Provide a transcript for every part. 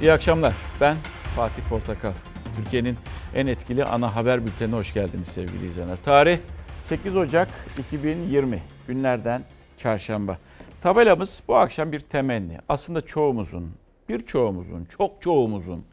İyi akşamlar. Ben Fatih Portakal. Türkiye'nin en etkili ana haber bültenine hoş geldiniz sevgili izleyenler. Tarih 8 Ocak 2020 günlerden çarşamba. Tabelamız bu akşam bir temenni. Aslında çoğumuzun, birçoğumuzun, çok çoğumuzun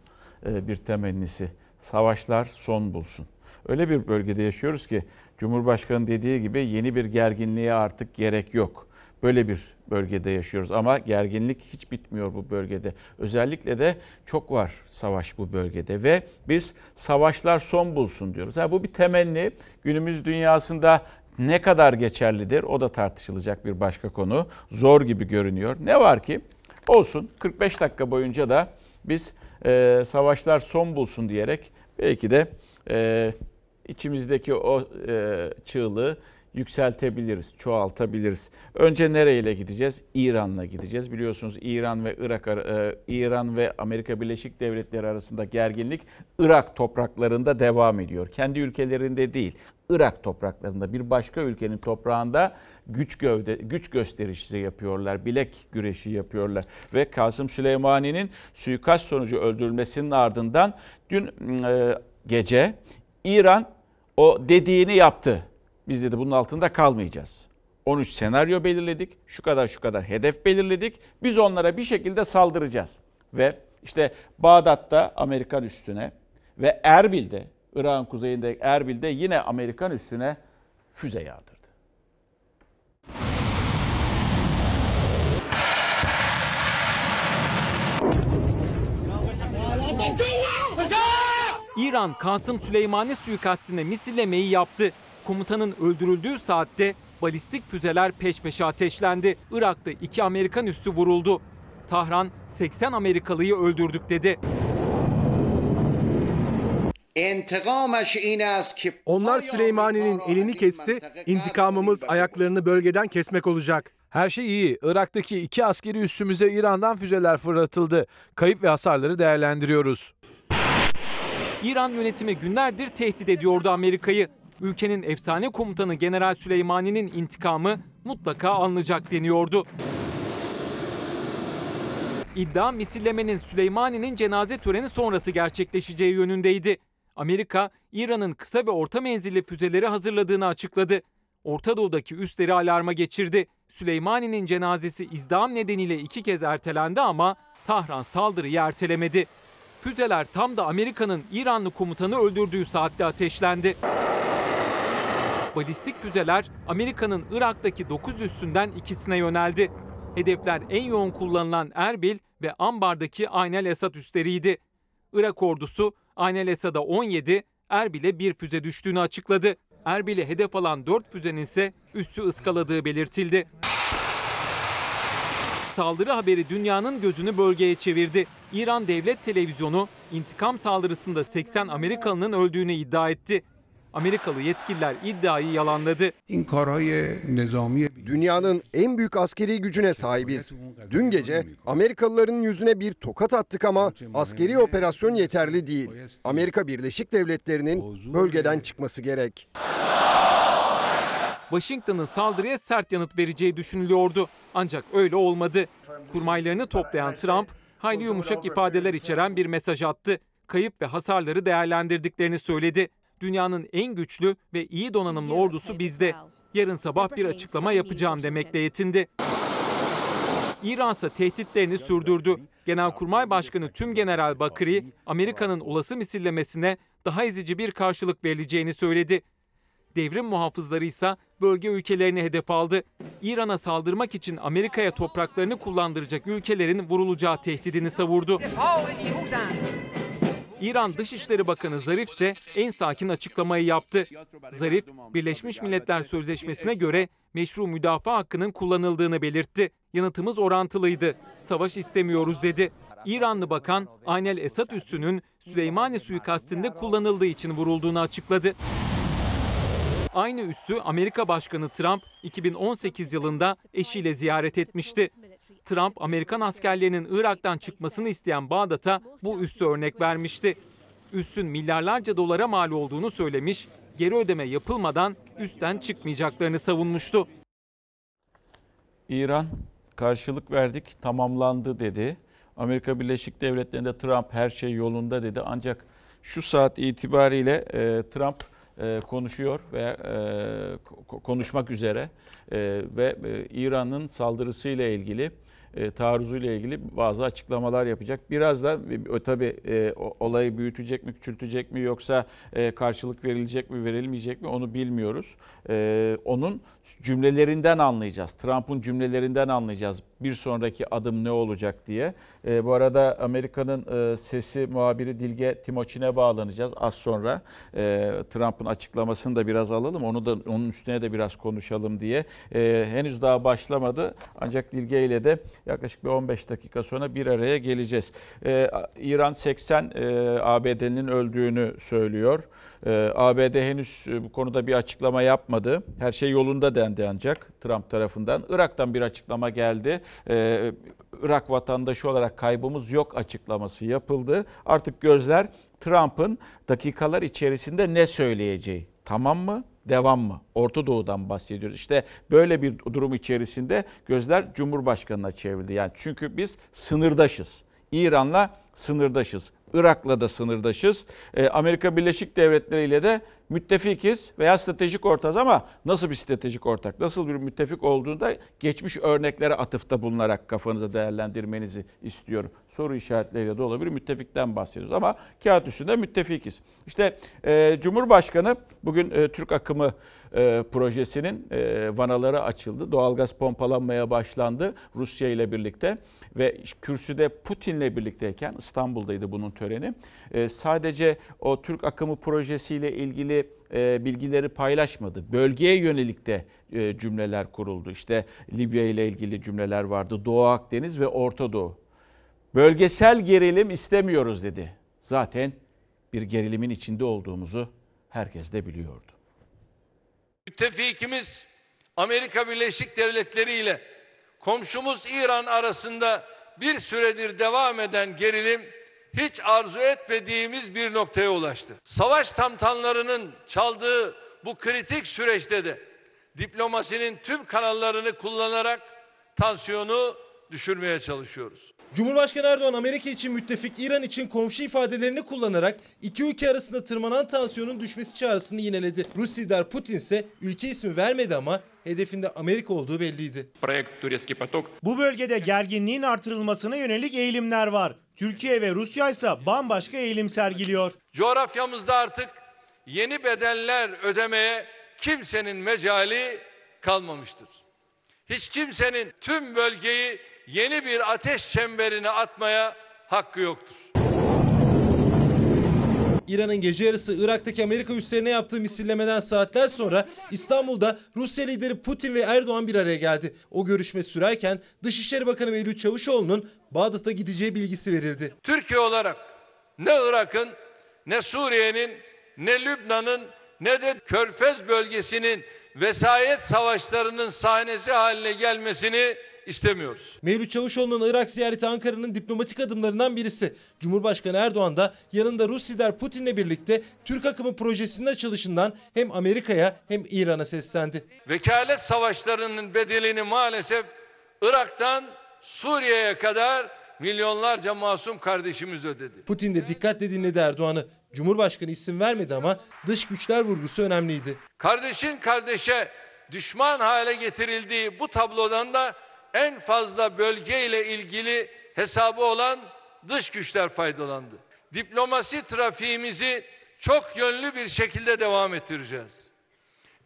e, bir temennisi. Savaşlar son bulsun. Öyle bir bölgede yaşıyoruz ki Cumhurbaşkanı dediği gibi yeni bir gerginliğe artık gerek yok. Böyle bir bölgede yaşıyoruz ama gerginlik hiç bitmiyor bu bölgede. Özellikle de çok var savaş bu bölgede ve biz savaşlar son bulsun diyoruz. Ha, bu bir temenni. Günümüz dünyasında ne kadar geçerlidir o da tartışılacak bir başka konu. Zor gibi görünüyor. Ne var ki olsun 45 dakika boyunca da biz e, savaşlar son bulsun diyerek belki de e, içimizdeki o e, çığlığı yükseltebiliriz, çoğaltabiliriz. Önce nereyle gideceğiz? İran'la gideceğiz. Biliyorsunuz İran ve Irak e, İran ve Amerika Birleşik Devletleri arasında gerginlik Irak topraklarında devam ediyor. Kendi ülkelerinde değil. Irak topraklarında bir başka ülkenin toprağında güç gövde güç gösterisi yapıyorlar. Bilek güreşi yapıyorlar ve Kasım Süleymani'nin suikast sonucu öldürülmesinin ardından dün e, gece İran o dediğini yaptı. Biz dedi bunun altında kalmayacağız. 13 senaryo belirledik. Şu kadar şu kadar hedef belirledik. Biz onlara bir şekilde saldıracağız. Ve işte Bağdat'ta Amerikan üstüne ve Erbil'de, Irak'ın kuzeyinde Erbil'de yine Amerikan üstüne füze yağdırdı. İran Kasım Süleymani suikastine misillemeyi yaptı. Komutanın öldürüldüğü saatte balistik füzeler peş peşe ateşlendi. Irak'ta iki Amerikan üssü vuruldu. Tahran 80 Amerikalıyı öldürdük dedi. Onlar Süleymani'nin elini kesti, intikamımız ayaklarını bölgeden kesmek olacak. Her şey iyi. Irak'taki iki askeri üssümüze İran'dan füzeler fırlatıldı. Kayıp ve hasarları değerlendiriyoruz. İran yönetimi günlerdir tehdit ediyordu Amerika'yı. Ülkenin efsane komutanı General Süleymani'nin intikamı mutlaka alınacak deniyordu. İddia misillemenin Süleymani'nin cenaze töreni sonrası gerçekleşeceği yönündeydi. Amerika, İran'ın kısa ve orta menzilli füzeleri hazırladığını açıkladı. Orta Doğu'daki üsleri alarma geçirdi. Süleymani'nin cenazesi izdiham nedeniyle iki kez ertelendi ama Tahran saldırıyı ertelemedi. Füzeler tam da Amerika'nın İranlı komutanı öldürdüğü saatte ateşlendi. Balistik füzeler Amerika'nın Irak'taki 9 üssünden ikisine yöneldi. Hedefler en yoğun kullanılan Erbil ve Ambar'daki Aynel Esad üsleriydi. Irak ordusu Aynel Esad'a 17, Erbil'e bir füze düştüğünü açıkladı. Erbil'e hedef alan 4 füzenin ise üssü ıskaladığı belirtildi. Saldırı haberi dünyanın gözünü bölgeye çevirdi. İran Devlet Televizyonu intikam saldırısında 80 Amerikalının öldüğünü iddia etti. Amerikalı yetkililer iddiayı yalanladı. Dünyanın en büyük askeri gücüne sahibiz. Dün gece Amerikalıların yüzüne bir tokat attık ama askeri operasyon yeterli değil. Amerika Birleşik Devletleri'nin bölgeden çıkması gerek. Washington'ın saldırıya sert yanıt vereceği düşünülüyordu. Ancak öyle olmadı. Kurmaylarını toplayan Trump, hayli yumuşak ifadeler içeren bir mesaj attı. Kayıp ve hasarları değerlendirdiklerini söyledi. Dünyanın en güçlü ve iyi donanımlı ordusu bizde. Yarın sabah bir açıklama yapacağım demekle yetindi. İran ise tehditlerini sürdürdü. Genelkurmay Başkanı Tüm General Bakri, Amerika'nın olası misillemesine daha ezici bir karşılık verileceğini söyledi. Devrim muhafızları ise bölge ülkelerini hedef aldı. İran'a saldırmak için Amerika'ya topraklarını kullandıracak ülkelerin vurulacağı tehdidini savurdu. İran Dışişleri Bakanı Zarif ise en sakin açıklamayı yaptı. Zarif, Birleşmiş Milletler Sözleşmesi'ne göre meşru müdafaa hakkının kullanıldığını belirtti. Yanıtımız orantılıydı. Savaş istemiyoruz dedi. İranlı bakan Aynel Esad üssünün Süleymani suikastinde kullanıldığı için vurulduğunu açıkladı. Aynı üssü Amerika Başkanı Trump 2018 yılında eşiyle ziyaret etmişti. Trump, Amerikan askerlerinin Irak'tan çıkmasını isteyen Bağdat'a bu üssü örnek vermişti. Üssün milyarlarca dolara mal olduğunu söylemiş, geri ödeme yapılmadan üstten çıkmayacaklarını savunmuştu. İran karşılık verdik, tamamlandı dedi. Amerika Birleşik Devletleri'nde Trump her şey yolunda dedi. Ancak şu saat itibariyle e, Trump e, konuşuyor ve e, ko- konuşmak üzere e, ve e, İran'ın saldırısıyla ilgili taarruzuyla ilgili bazı açıklamalar yapacak. Biraz da e, tabii e, olayı büyütecek mi, küçültecek mi yoksa e, karşılık verilecek mi, verilmeyecek mi onu bilmiyoruz. E, onun cümlelerinden anlayacağız. Trump'ın cümlelerinden anlayacağız bir sonraki adım ne olacak diye. E, bu arada Amerika'nın e, sesi muhabiri Dilge Timoçin'e bağlanacağız az sonra. E, Trump'ın açıklamasını da biraz alalım. Onu da onun üstüne de biraz konuşalım diye. E, henüz daha başlamadı. Ancak Dilge ile de yaklaşık bir 15 dakika sonra bir araya geleceğiz. E, İran 80 e, ABD'nin öldüğünü söylüyor. E, ABD henüz e, bu konuda bir açıklama yapmadı. Her şey yolunda dendi ancak Trump tarafından. Irak'tan bir açıklama geldi. E, Irak vatandaşı olarak kaybımız yok açıklaması yapıldı. Artık gözler Trump'ın dakikalar içerisinde ne söyleyeceği. Tamam mı? Devam mı? Orta Doğu'dan bahsediyoruz. İşte böyle bir durum içerisinde gözler Cumhurbaşkanı'na çevrildi. Yani çünkü biz sınırdaşız. İran'la sınırdaşız. Irak'la da sınırdaşız. Ee, Amerika Birleşik Devletleri ile de müttefikiz veya stratejik ortağız ama nasıl bir stratejik ortak, nasıl bir müttefik olduğunu da geçmiş örneklere atıfta bulunarak kafanıza değerlendirmenizi istiyorum. Soru işaretleriyle de olabilir. Müttefikten bahsediyoruz ama kağıt üstünde müttefikiz. İşte e, Cumhurbaşkanı bugün e, Türk akımı e, projesinin e, vanaları açıldı. Doğalgaz pompalanmaya başlandı Rusya ile birlikte ve kürsüde Putin'le birlikteyken İstanbul'daydı bunun töreni. E, sadece o Türk akımı projesiyle ilgili e, bilgileri paylaşmadı. Bölgeye yönelik de e, cümleler kuruldu. İşte Libya ile ilgili cümleler vardı. Doğu Akdeniz ve Orta Doğu. Bölgesel gerilim istemiyoruz dedi. Zaten bir gerilimin içinde olduğumuzu herkes de biliyordu. Müttefikimiz Amerika Birleşik Devletleri ile komşumuz İran arasında bir süredir devam eden gerilim hiç arzu etmediğimiz bir noktaya ulaştı. Savaş tamtamlarının çaldığı bu kritik süreçte de diplomasinin tüm kanallarını kullanarak tansiyonu düşürmeye çalışıyoruz. Cumhurbaşkanı Erdoğan Amerika için müttefik, İran için komşu ifadelerini kullanarak iki ülke arasında tırmanan tansiyonun düşmesi çağrısını yineledi. Rus lider Putin ise ülke ismi vermedi ama hedefinde Amerika olduğu belliydi. Bu bölgede gerginliğin artırılmasına yönelik eğilimler var. Türkiye ve Rusya ise bambaşka eğilim sergiliyor. Coğrafyamızda artık yeni bedeller ödemeye kimsenin mecali kalmamıştır. Hiç kimsenin tüm bölgeyi yeni bir ateş çemberine atmaya hakkı yoktur. İran'ın gece yarısı Irak'taki Amerika üslerine yaptığı misillemeden saatler sonra İstanbul'da Rusya lideri Putin ve Erdoğan bir araya geldi. O görüşme sürerken Dışişleri Bakanı Mevlüt Çavuşoğlu'nun Bağdat'a gideceği bilgisi verildi. Türkiye olarak ne Irak'ın ne Suriye'nin ne Lübnan'ın ne de Körfez bölgesinin vesayet savaşlarının sahnesi haline gelmesini istemiyoruz. Mevlüt Çavuşoğlu'nun Irak ziyareti Ankara'nın diplomatik adımlarından birisi. Cumhurbaşkanı Erdoğan da yanında Rus lider Putin'le birlikte Türk akımı projesinin açılışından hem Amerika'ya hem İran'a seslendi. Vekalet savaşlarının bedelini maalesef Irak'tan Suriye'ye kadar milyonlarca masum kardeşimiz ödedi. Putin de dikkatle dinledi Erdoğan'ı. Cumhurbaşkanı isim vermedi ama dış güçler vurgusu önemliydi. Kardeşin kardeşe düşman hale getirildiği bu tablodan da en fazla bölgeyle ilgili hesabı olan dış güçler faydalandı. Diplomasi trafiğimizi çok yönlü bir şekilde devam ettireceğiz.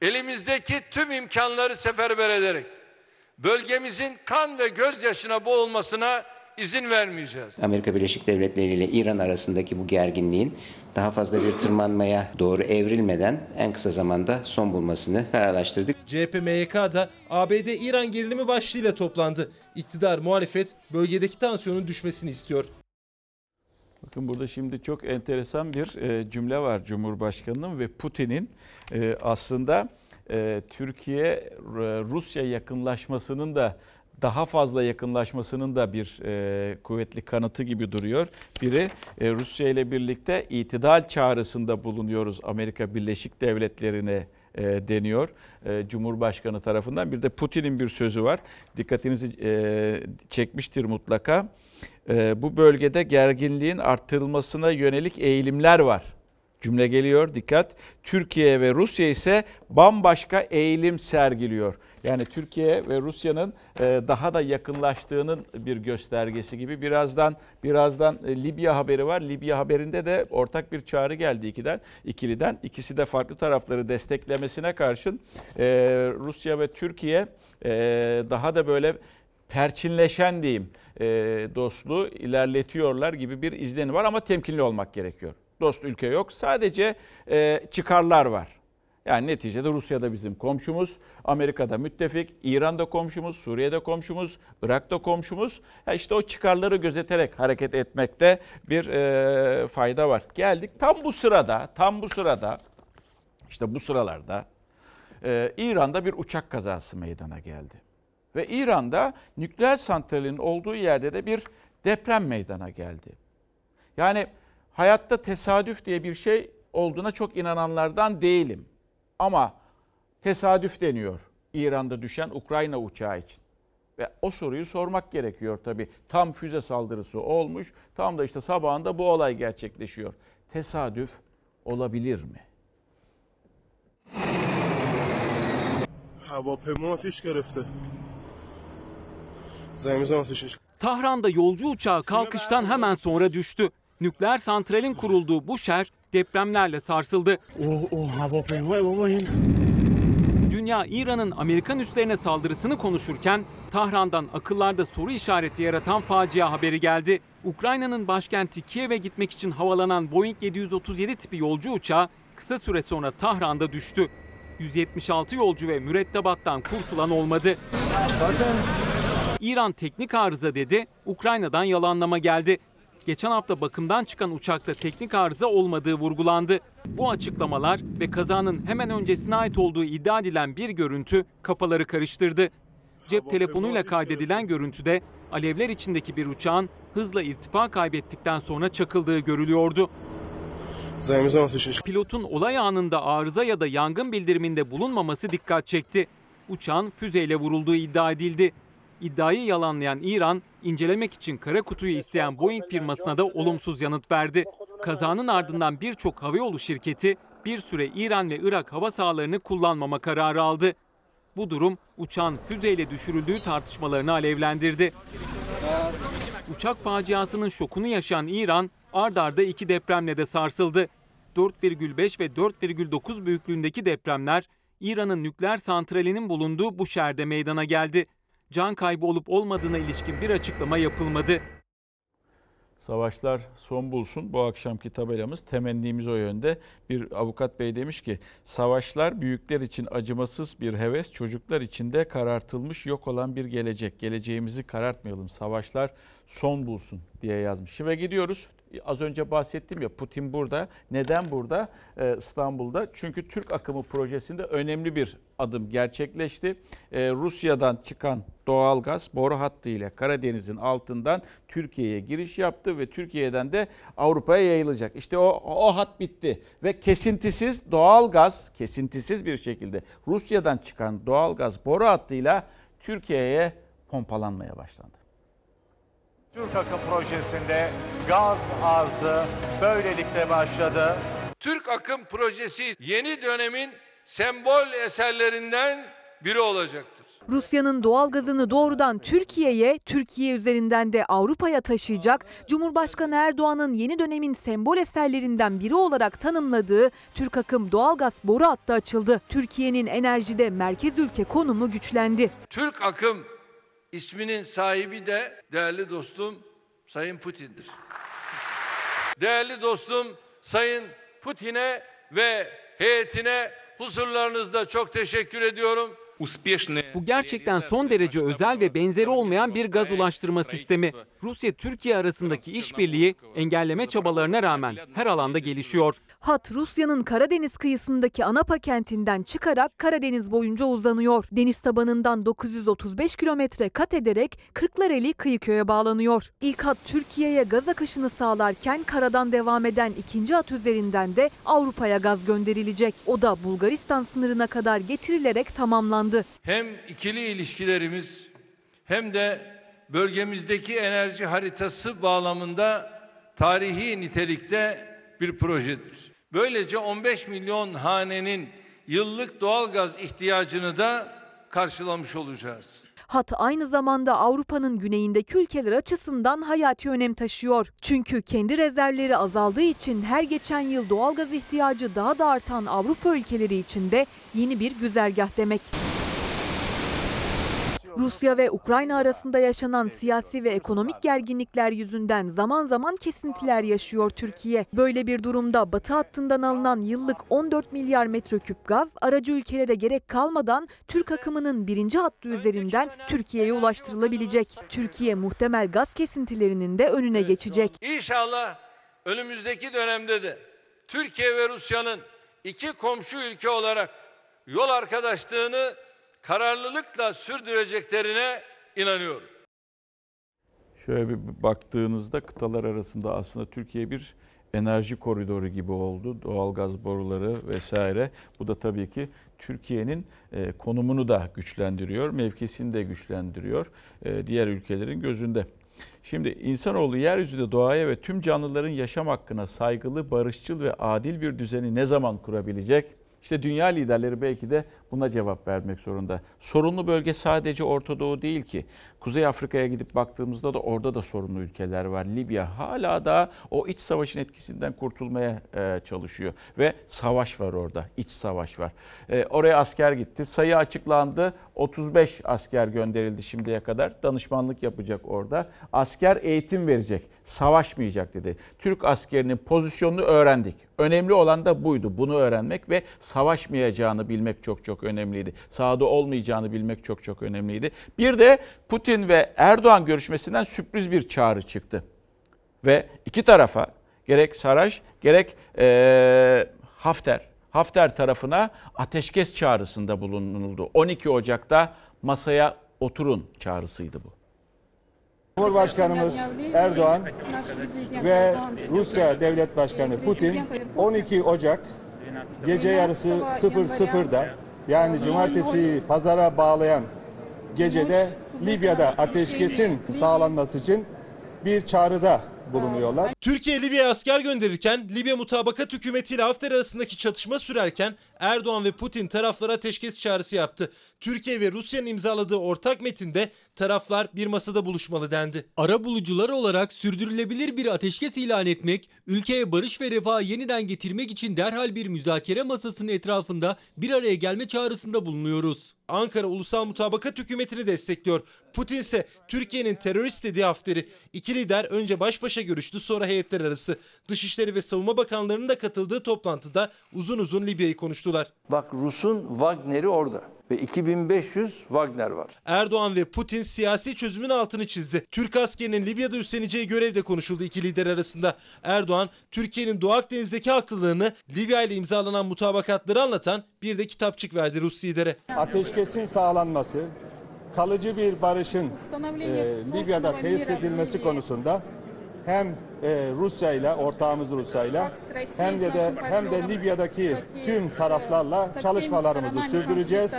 Elimizdeki tüm imkanları seferber ederek bölgemizin kan ve gözyaşına boğulmasına izin vermeyeceğiz. Amerika Birleşik Devletleri ile İran arasındaki bu gerginliğin daha fazla bir tırmanmaya doğru evrilmeden en kısa zamanda son bulmasını kararlaştırdık. CHP MYK da ABD-İran gerilimi başlığıyla toplandı. İktidar muhalefet bölgedeki tansiyonun düşmesini istiyor. Bakın burada şimdi çok enteresan bir e, cümle var Cumhurbaşkanı'nın ve Putin'in e, aslında e, Türkiye-Rusya yakınlaşmasının da daha fazla yakınlaşmasının da bir e, kuvvetli kanıtı gibi duruyor. Biri e, Rusya ile birlikte itidal çağrısında bulunuyoruz Amerika Birleşik Devletleri'ne e, deniyor e, Cumhurbaşkanı tarafından. Bir de Putin'in bir sözü var. Dikkatinizi e, çekmiştir mutlaka. e, bu bölgede gerginliğin arttırılmasına yönelik eğilimler var. Cümle geliyor dikkat. Türkiye ve Rusya ise bambaşka eğilim sergiliyor. Yani Türkiye ve Rusya'nın e, daha da yakınlaştığının bir göstergesi gibi. Birazdan birazdan e, Libya haberi var. Libya haberinde de ortak bir çağrı geldi ikiden, ikiliden. İkisi de farklı tarafları desteklemesine karşın e, Rusya ve Türkiye daha da böyle perçinleşen diyeyim dostluğu ilerletiyorlar gibi bir izlenim var ama temkinli olmak gerekiyor. Dost ülke yok. Sadece çıkarlar var. Yani neticede Rusya'da bizim komşumuz, Amerika'da müttefik, İran'da komşumuz, Suriye'de komşumuz, Irak'ta komşumuz. Ya işte o çıkarları gözeterek hareket etmekte bir e, fayda var. Geldik tam bu sırada, tam bu sırada, işte bu sıralarda e, İran'da bir uçak kazası meydana geldi. Ve İran'da nükleer santralin olduğu yerde de bir deprem meydana geldi. Yani hayatta tesadüf diye bir şey olduğuna çok inananlardan değilim. Ama tesadüf deniyor İran'da düşen Ukrayna uçağı için. Ve o soruyu sormak gerekiyor tabii. Tam füze saldırısı olmuş, tam da işte sabahında bu olay gerçekleşiyor. Tesadüf olabilir mi? هواپیما آتیش گرفته زنگ میزنم آتیشش Tahran'da yolcu uçağı kalkıştan hemen sonra düştü. Nükleer santralin kurulduğu bu şehir depremlerle sarsıldı. Dünya İran'ın Amerikan üslerine saldırısını konuşurken Tahran'dan akıllarda soru işareti yaratan facia haberi geldi. Ukrayna'nın başkenti Kiev'e gitmek için havalanan Boeing 737 tipi yolcu uçağı kısa süre sonra Tahran'da düştü. 176 yolcu ve mürettebattan kurtulan olmadı. İran teknik arıza dedi, Ukrayna'dan yalanlama geldi geçen hafta bakımdan çıkan uçakta teknik arıza olmadığı vurgulandı. Bu açıklamalar ve kazanın hemen öncesine ait olduğu iddia edilen bir görüntü kafaları karıştırdı. Cep telefonuyla kaydedilen görüntüde alevler içindeki bir uçağın hızla irtifa kaybettikten sonra çakıldığı görülüyordu. Pilotun olay anında arıza ya da yangın bildiriminde bulunmaması dikkat çekti. Uçağın füzeyle vurulduğu iddia edildi. İddiayı yalanlayan İran, incelemek için kara kutuyu isteyen Boeing firmasına da olumsuz yanıt verdi. Kazanın ardından birçok havayolu şirketi bir süre İran ve Irak hava sahalarını kullanmama kararı aldı. Bu durum uçağın füzeyle düşürüldüğü tartışmalarını alevlendirdi. Uçak faciasının şokunu yaşayan İran ard arda iki depremle de sarsıldı. 4,5 ve 4,9 büyüklüğündeki depremler İran'ın nükleer santralinin bulunduğu bu şehirde meydana geldi. Can kaybı olup olmadığına ilişkin bir açıklama yapılmadı. Savaşlar son bulsun. Bu akşamki tabelamız temennimiz o yönde. Bir avukat bey demiş ki savaşlar büyükler için acımasız bir heves, çocuklar için de karartılmış yok olan bir gelecek. Geleceğimizi karartmayalım. Savaşlar son bulsun diye yazmış. Ve gidiyoruz. Az önce bahsettim ya Putin burada. Neden burada? Ee, İstanbul'da. Çünkü Türk akımı projesinde önemli bir adım gerçekleşti. Ee, Rusya'dan çıkan doğalgaz boru hattı ile Karadeniz'in altından Türkiye'ye giriş yaptı ve Türkiye'den de Avrupa'ya yayılacak. İşte o, o hat bitti ve kesintisiz doğalgaz, kesintisiz bir şekilde Rusya'dan çıkan doğalgaz boru hattıyla Türkiye'ye pompalanmaya başlandı. Türk Akım projesinde gaz arzı böylelikle başladı. Türk Akım projesi yeni dönemin sembol eserlerinden biri olacaktır. Rusya'nın doğalgazını doğrudan Türkiye'ye, Türkiye üzerinden de Avrupa'ya taşıyacak, Cumhurbaşkanı Erdoğan'ın yeni dönemin sembol eserlerinden biri olarak tanımladığı Türk akım doğalgaz boru hattı açıldı. Türkiye'nin enerjide merkez ülke konumu güçlendi. Türk Akım isminin sahibi de değerli dostum Sayın Putin'dir. Değerli dostum Sayın Putin'e ve heyetine huzurlarınızda çok teşekkür ediyorum. Bu gerçekten son derece özel ve benzeri olmayan bir gaz ulaştırma sistemi. Rusya-Türkiye arasındaki işbirliği engelleme çabalarına rağmen her alanda gelişiyor. Hat Rusya'nın Karadeniz kıyısındaki Anapa kentinden çıkarak Karadeniz boyunca uzanıyor. Deniz tabanından 935 kilometre kat ederek Kırklareli Kıyıköy'e bağlanıyor. İlk hat Türkiye'ye gaz akışını sağlarken karadan devam eden ikinci hat üzerinden de Avrupa'ya gaz gönderilecek. O da Bulgaristan sınırına kadar getirilerek tamamlandı. Hem ikili ilişkilerimiz hem de bölgemizdeki enerji haritası bağlamında tarihi nitelikte bir projedir. Böylece 15 milyon hanenin yıllık doğalgaz ihtiyacını da karşılamış olacağız. Hat aynı zamanda Avrupa'nın güneyindeki ülkeler açısından hayati önem taşıyor. Çünkü kendi rezervleri azaldığı için her geçen yıl doğalgaz ihtiyacı daha da artan Avrupa ülkeleri için de yeni bir güzergah demek. Rusya ve Ukrayna arasında yaşanan siyasi ve ekonomik gerginlikler yüzünden zaman zaman kesintiler yaşıyor Türkiye. Böyle bir durumda Batı hattından alınan yıllık 14 milyar metreküp gaz aracı ülkelere gerek kalmadan Türk akımının birinci hattı üzerinden Türkiye'ye ulaştırılabilecek. Türkiye muhtemel gaz kesintilerinin de önüne geçecek. İnşallah önümüzdeki dönemde de Türkiye ve Rusya'nın iki komşu ülke olarak yol arkadaşlığını kararlılıkla sürdüreceklerine inanıyorum. Şöyle bir baktığınızda kıtalar arasında aslında Türkiye bir enerji koridoru gibi oldu. Doğalgaz boruları vesaire. Bu da tabii ki Türkiye'nin e, konumunu da güçlendiriyor, mevkisini de güçlendiriyor e, diğer ülkelerin gözünde. Şimdi insanoğlu yeryüzünde doğaya ve tüm canlıların yaşam hakkına saygılı, barışçıl ve adil bir düzeni ne zaman kurabilecek? İşte dünya liderleri belki de buna cevap vermek zorunda. Sorunlu bölge sadece Orta Doğu değil ki. Kuzey Afrika'ya gidip baktığımızda da orada da sorunlu ülkeler var. Libya hala da o iç savaşın etkisinden kurtulmaya e, çalışıyor. Ve savaş var orada, iç savaş var. E, oraya asker gitti. Sayı açıklandı. 35 asker gönderildi şimdiye kadar. Danışmanlık yapacak orada. Asker eğitim verecek. Savaşmayacak dedi. Türk askerinin pozisyonunu öğrendik. Önemli olan da buydu. Bunu öğrenmek ve savaşmayacağını bilmek çok çok önemliydi. Sahada olmayacağını bilmek çok çok önemliydi. Bir de Putin ve Erdoğan görüşmesinden sürpriz bir çağrı çıktı. Ve iki tarafa gerek Saraç gerek e, Hafter Hafter tarafına ateşkes çağrısında bulunuldu. 12 Ocak'ta masaya oturun çağrısıydı bu. Cumhurbaşkanımız Erdoğan ve Rusya Devlet Başkanı Putin 12 Ocak gece yarısı 00'da yani cumartesi pazara bağlayan gecede Libya'da ateşkesin sağlanması için bir çağrıda bulunuyorlar. Türkiye Libya'ya asker gönderirken Libya mutabakat hükümetiyle Hafter arasındaki çatışma sürerken Erdoğan ve Putin taraflara ateşkes çağrısı yaptı. Türkiye ve Rusya'nın imzaladığı ortak metinde taraflar bir masada buluşmalı dendi. Ara bulucular olarak sürdürülebilir bir ateşkes ilan etmek, ülkeye barış ve refahı yeniden getirmek için derhal bir müzakere masasının etrafında bir araya gelme çağrısında bulunuyoruz. Ankara Ulusal Mutabakat Hükümeti'ni destekliyor. Putin ise Türkiye'nin terörist dediği Hafter'i. İki lider önce baş başa görüştü sonra heyetler arası. Dışişleri ve Savunma Bakanlarının da katıldığı toplantıda uzun uzun Libya'yı konuştular. Bak Rus'un Wagner'i orada ve 2500 Wagner var. Erdoğan ve Putin siyasi çözümün altını çizdi. Türk askerinin Libya'da üstleneceği görevde konuşuldu iki lider arasında. Erdoğan, Türkiye'nin Doğu Akdeniz'deki haklılığını Libya ile imzalanan mutabakatları anlatan bir de kitapçık verdi Rus lidere. Ateşkesin sağlanması, kalıcı bir barışın e, Libya'da tesis edilmesi konusunda hem e, Rusya ile ortağımız Rusya ile hem de, de hem de Libya'daki tüm taraflarla çalışmalarımızı sürdüreceğiz.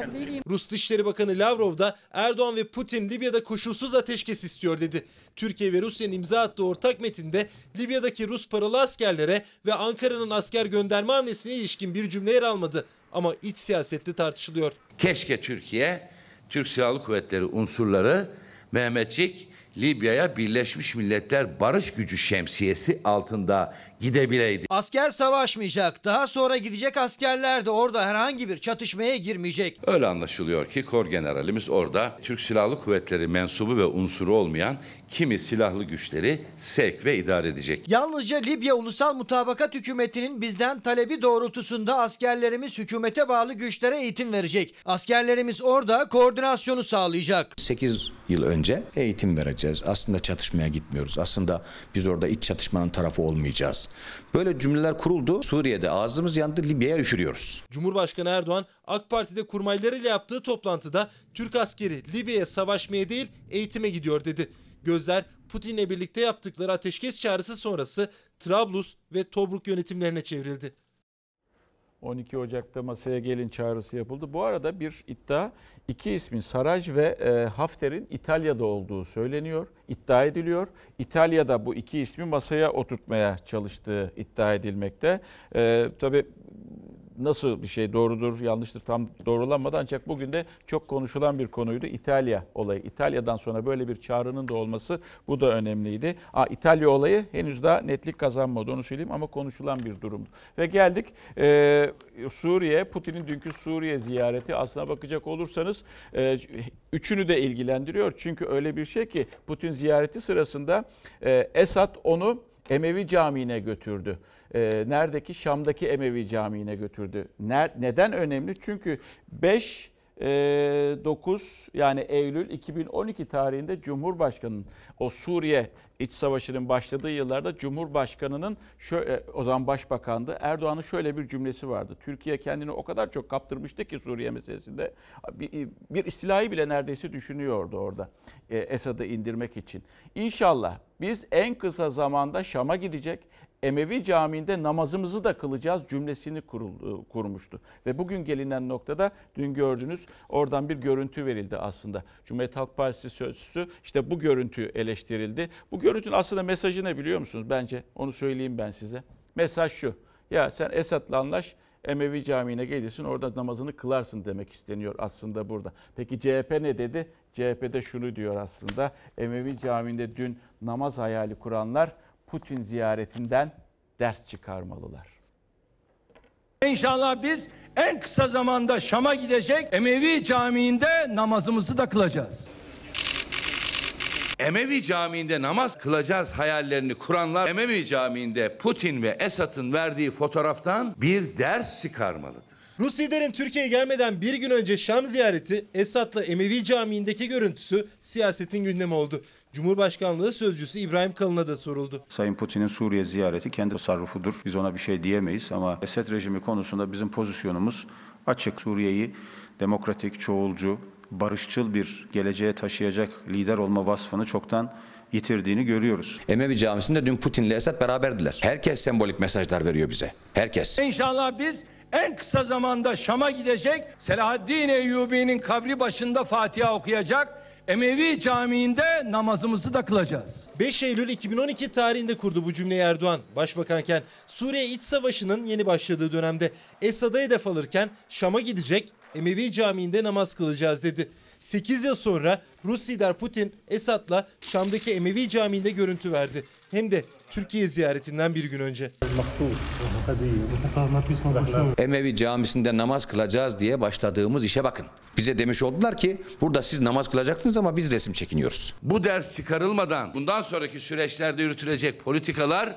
Rus Dışişleri Bakanı Lavrov da Erdoğan ve Putin Libya'da koşulsuz ateşkes istiyor dedi. Türkiye ve Rusya'nın imza attığı ortak metinde Libya'daki Rus paralı askerlere ve Ankara'nın asker gönderme hamlesine ilişkin bir cümle yer almadı. Ama iç siyasette tartışılıyor. Keşke Türkiye, Türk Silahlı Kuvvetleri unsurları Mehmetçik Libya'ya Birleşmiş Milletler Barış Gücü şemsiyesi altında gidebileydi. Asker savaşmayacak. Daha sonra gidecek askerler de orada herhangi bir çatışmaya girmeyecek. Öyle anlaşılıyor ki Kor Generalimiz orada Türk Silahlı Kuvvetleri mensubu ve unsuru olmayan kimi silahlı güçleri sevk ve idare edecek. Yalnızca Libya Ulusal Mutabakat Hükümeti'nin bizden talebi doğrultusunda askerlerimiz hükümete bağlı güçlere eğitim verecek. Askerlerimiz orada koordinasyonu sağlayacak. 8 yıl önce eğitim vereceğiz. Aslında çatışmaya gitmiyoruz. Aslında biz orada iç çatışmanın tarafı olmayacağız. Böyle cümleler kuruldu. Suriye'de ağzımız yandı, Libya'ya üfürüyoruz. Cumhurbaşkanı Erdoğan AK Parti'de kurmaylarıyla yaptığı toplantıda Türk askeri Libya'ya savaşmaya değil eğitime gidiyor dedi. Gözler Putin'le birlikte yaptıkları ateşkes çağrısı sonrası Trablus ve Tobruk yönetimlerine çevrildi. 12 Ocak'ta masaya gelin çağrısı yapıldı. Bu arada bir iddia iki ismin Saraj ve e, Hafter'in İtalya'da olduğu söyleniyor, iddia ediliyor. İtalya'da bu iki ismi masaya oturtmaya çalıştığı iddia edilmekte. E, tabii nasıl bir şey doğrudur yanlıştır tam doğrulanmadı ancak bugün de çok konuşulan bir konuydu İtalya olayı. İtalya'dan sonra böyle bir çağrının da olması bu da önemliydi. Aa, İtalya olayı henüz daha netlik kazanmadı onu söyleyeyim ama konuşulan bir durumdu. Ve geldik e, Suriye, Putin'in dünkü Suriye ziyareti aslına bakacak olursanız e, üçünü de ilgilendiriyor. Çünkü öyle bir şey ki Putin ziyareti sırasında e, Esad onu Emevi Camii'ne götürdü e, neredeki Şam'daki Emevi Camii'ne götürdü. Ner, neden önemli? Çünkü 5 e, 9 yani Eylül 2012 tarihinde Cumhurbaşkanı'nın o Suriye iç savaşının başladığı yıllarda Cumhurbaşkanı'nın şöyle, o zaman başbakandı Erdoğan'ın şöyle bir cümlesi vardı. Türkiye kendini o kadar çok kaptırmıştı ki Suriye meselesinde bir, bir istilayı bile neredeyse düşünüyordu orada e, Esad'ı indirmek için. İnşallah biz en kısa zamanda Şam'a gidecek Emevi Camii'nde namazımızı da kılacağız cümlesini kuruldu, kurmuştu. Ve bugün gelinen noktada dün gördünüz oradan bir görüntü verildi aslında. Cumhuriyet Halk Partisi sözcüsü işte bu görüntü eleştirildi. Bu görüntünün aslında mesajı ne biliyor musunuz? Bence onu söyleyeyim ben size. Mesaj şu. Ya sen Esad'la anlaş Emevi Camii'ne gelirsin orada namazını kılarsın demek isteniyor aslında burada. Peki CHP ne dedi? CHP de şunu diyor aslında. Emevi Camii'nde dün namaz hayali kuranlar Putin ziyaretinden ders çıkarmalılar. İnşallah biz en kısa zamanda Şam'a gidecek Emevi Camii'nde namazımızı da kılacağız. Emevi Camii'nde namaz kılacağız hayallerini kuranlar Emevi Camii'nde Putin ve Esad'ın verdiği fotoğraftan bir ders çıkarmalıdır. Rus liderin Türkiye'ye gelmeden bir gün önce Şam ziyareti Esad'la Emevi Camii'ndeki görüntüsü siyasetin gündemi oldu. Cumhurbaşkanlığı sözcüsü İbrahim Kalın'a da soruldu. Sayın Putin'in Suriye ziyareti kendi tasarrufudur. Biz ona bir şey diyemeyiz ama Esed rejimi konusunda bizim pozisyonumuz açık. Suriye'yi demokratik, çoğulcu, barışçıl bir geleceğe taşıyacak lider olma vasfını çoktan yitirdiğini görüyoruz. Emevi Camisi'nde dün Putin'le Esad beraberdiler. Herkes sembolik mesajlar veriyor bize. Herkes. İnşallah biz en kısa zamanda Şam'a gidecek Selahaddin Eyyubi'nin kabri başında Fatiha okuyacak. Emevi Camii'nde namazımızı da kılacağız. 5 Eylül 2012 tarihinde kurdu bu cümleyi Erdoğan. Başbakanken Suriye iç savaşının yeni başladığı dönemde Esad'a hedef alırken Şam'a gidecek Emevi Camii'nde namaz kılacağız dedi. 8 yıl sonra Rus lider Putin Esad'la Şam'daki Emevi Camii'nde görüntü verdi. Hem de Türkiye ziyaretinden bir gün önce. Emevi Camisi'nde namaz kılacağız diye başladığımız işe bakın. Bize demiş oldular ki burada siz namaz kılacaksınız ama biz resim çekiniyoruz. Bu ders çıkarılmadan bundan sonraki süreçlerde yürütülecek politikalar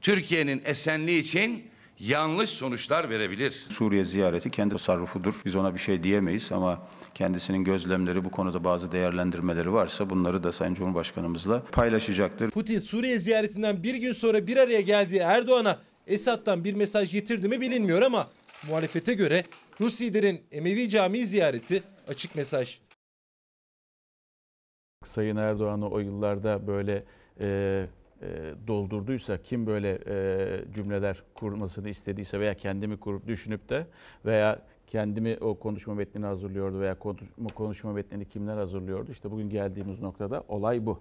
Türkiye'nin esenliği için yanlış sonuçlar verebilir. Suriye ziyareti kendi tasarrufudur. Biz ona bir şey diyemeyiz ama kendisinin gözlemleri bu konuda bazı değerlendirmeleri varsa bunları da Sayın Cumhurbaşkanımızla paylaşacaktır. Putin Suriye ziyaretinden bir gün sonra bir araya geldiği Erdoğan'a Esad'dan bir mesaj getirdi mi bilinmiyor ama muhalefete göre Rus liderin Emevi Camii ziyareti açık mesaj. Sayın Erdoğan'ı o yıllarda böyle e, e, doldurduysa, kim böyle e, cümleler kurmasını istediyse veya kendimi kurup düşünüp de veya kendimi o konuşma metnini hazırlıyordu veya konuşma, konuşma metnini kimler hazırlıyordu? İşte bugün geldiğimiz noktada olay bu.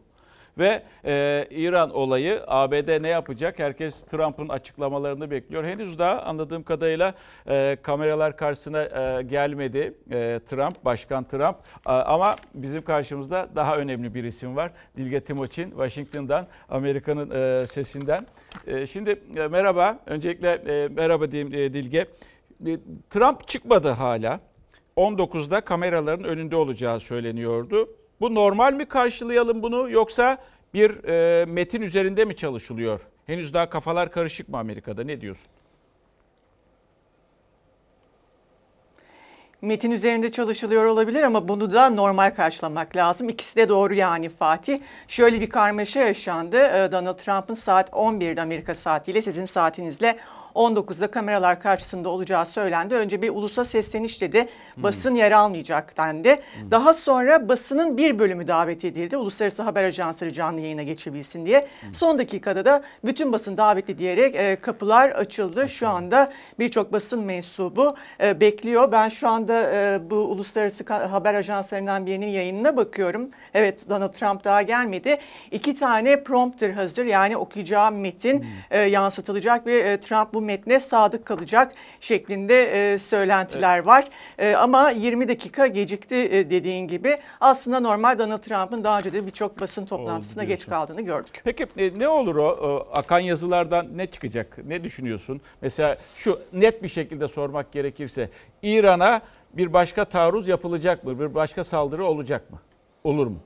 Ve e, İran olayı ABD ne yapacak? Herkes Trump'ın açıklamalarını bekliyor. Henüz daha anladığım kadarıyla e, kameralar karşısına e, gelmedi e, Trump, Başkan Trump. E, ama bizim karşımızda daha önemli bir isim var. Dilge Timoçin, Washington'dan, Amerika'nın e, sesinden. E, şimdi e, merhaba, öncelikle e, merhaba diyeyim e, Dilge. E, Trump çıkmadı hala. 19'da kameraların önünde olacağı söyleniyordu. Bu normal mi karşılayalım bunu yoksa bir e, metin üzerinde mi çalışılıyor? Henüz daha kafalar karışık mı Amerika'da? Ne diyorsun? Metin üzerinde çalışılıyor olabilir ama bunu da normal karşılamak lazım. İkisi de doğru yani Fatih. Şöyle bir karmaşa yaşandı. Donald Trump'ın saat 11'de Amerika saatiyle sizin saatinizle 19'da kameralar karşısında olacağı söylendi. Önce bir ulusa sesleniş dedi. Basın yer almayacak dendi. Daha sonra basının bir bölümü davet edildi. Uluslararası haber ajansları canlı yayına geçebilsin diye. Son dakikada da bütün basın davetli diyerek e, kapılar açıldı. Şu anda birçok basın mensubu e, bekliyor. Ben şu anda e, bu uluslararası haber ajanslarından birinin yayınına bakıyorum. Evet Donald Trump daha gelmedi. İki tane prompter hazır yani okuyacağı metin e, yansıtılacak ve e, Trump bu metne sadık kalacak şeklinde e, söylentiler var. E, ama 20 dakika gecikti e, dediğin gibi. Aslında normal Donald Trump'ın daha önce de birçok basın toplantısına geç kaldığını gördük. Peki e, ne olur o, o akan yazılardan ne çıkacak? Ne düşünüyorsun? Mesela şu net bir şekilde sormak gerekirse İran'a bir başka taarruz yapılacak mı? Bir başka saldırı olacak mı? Olur mu?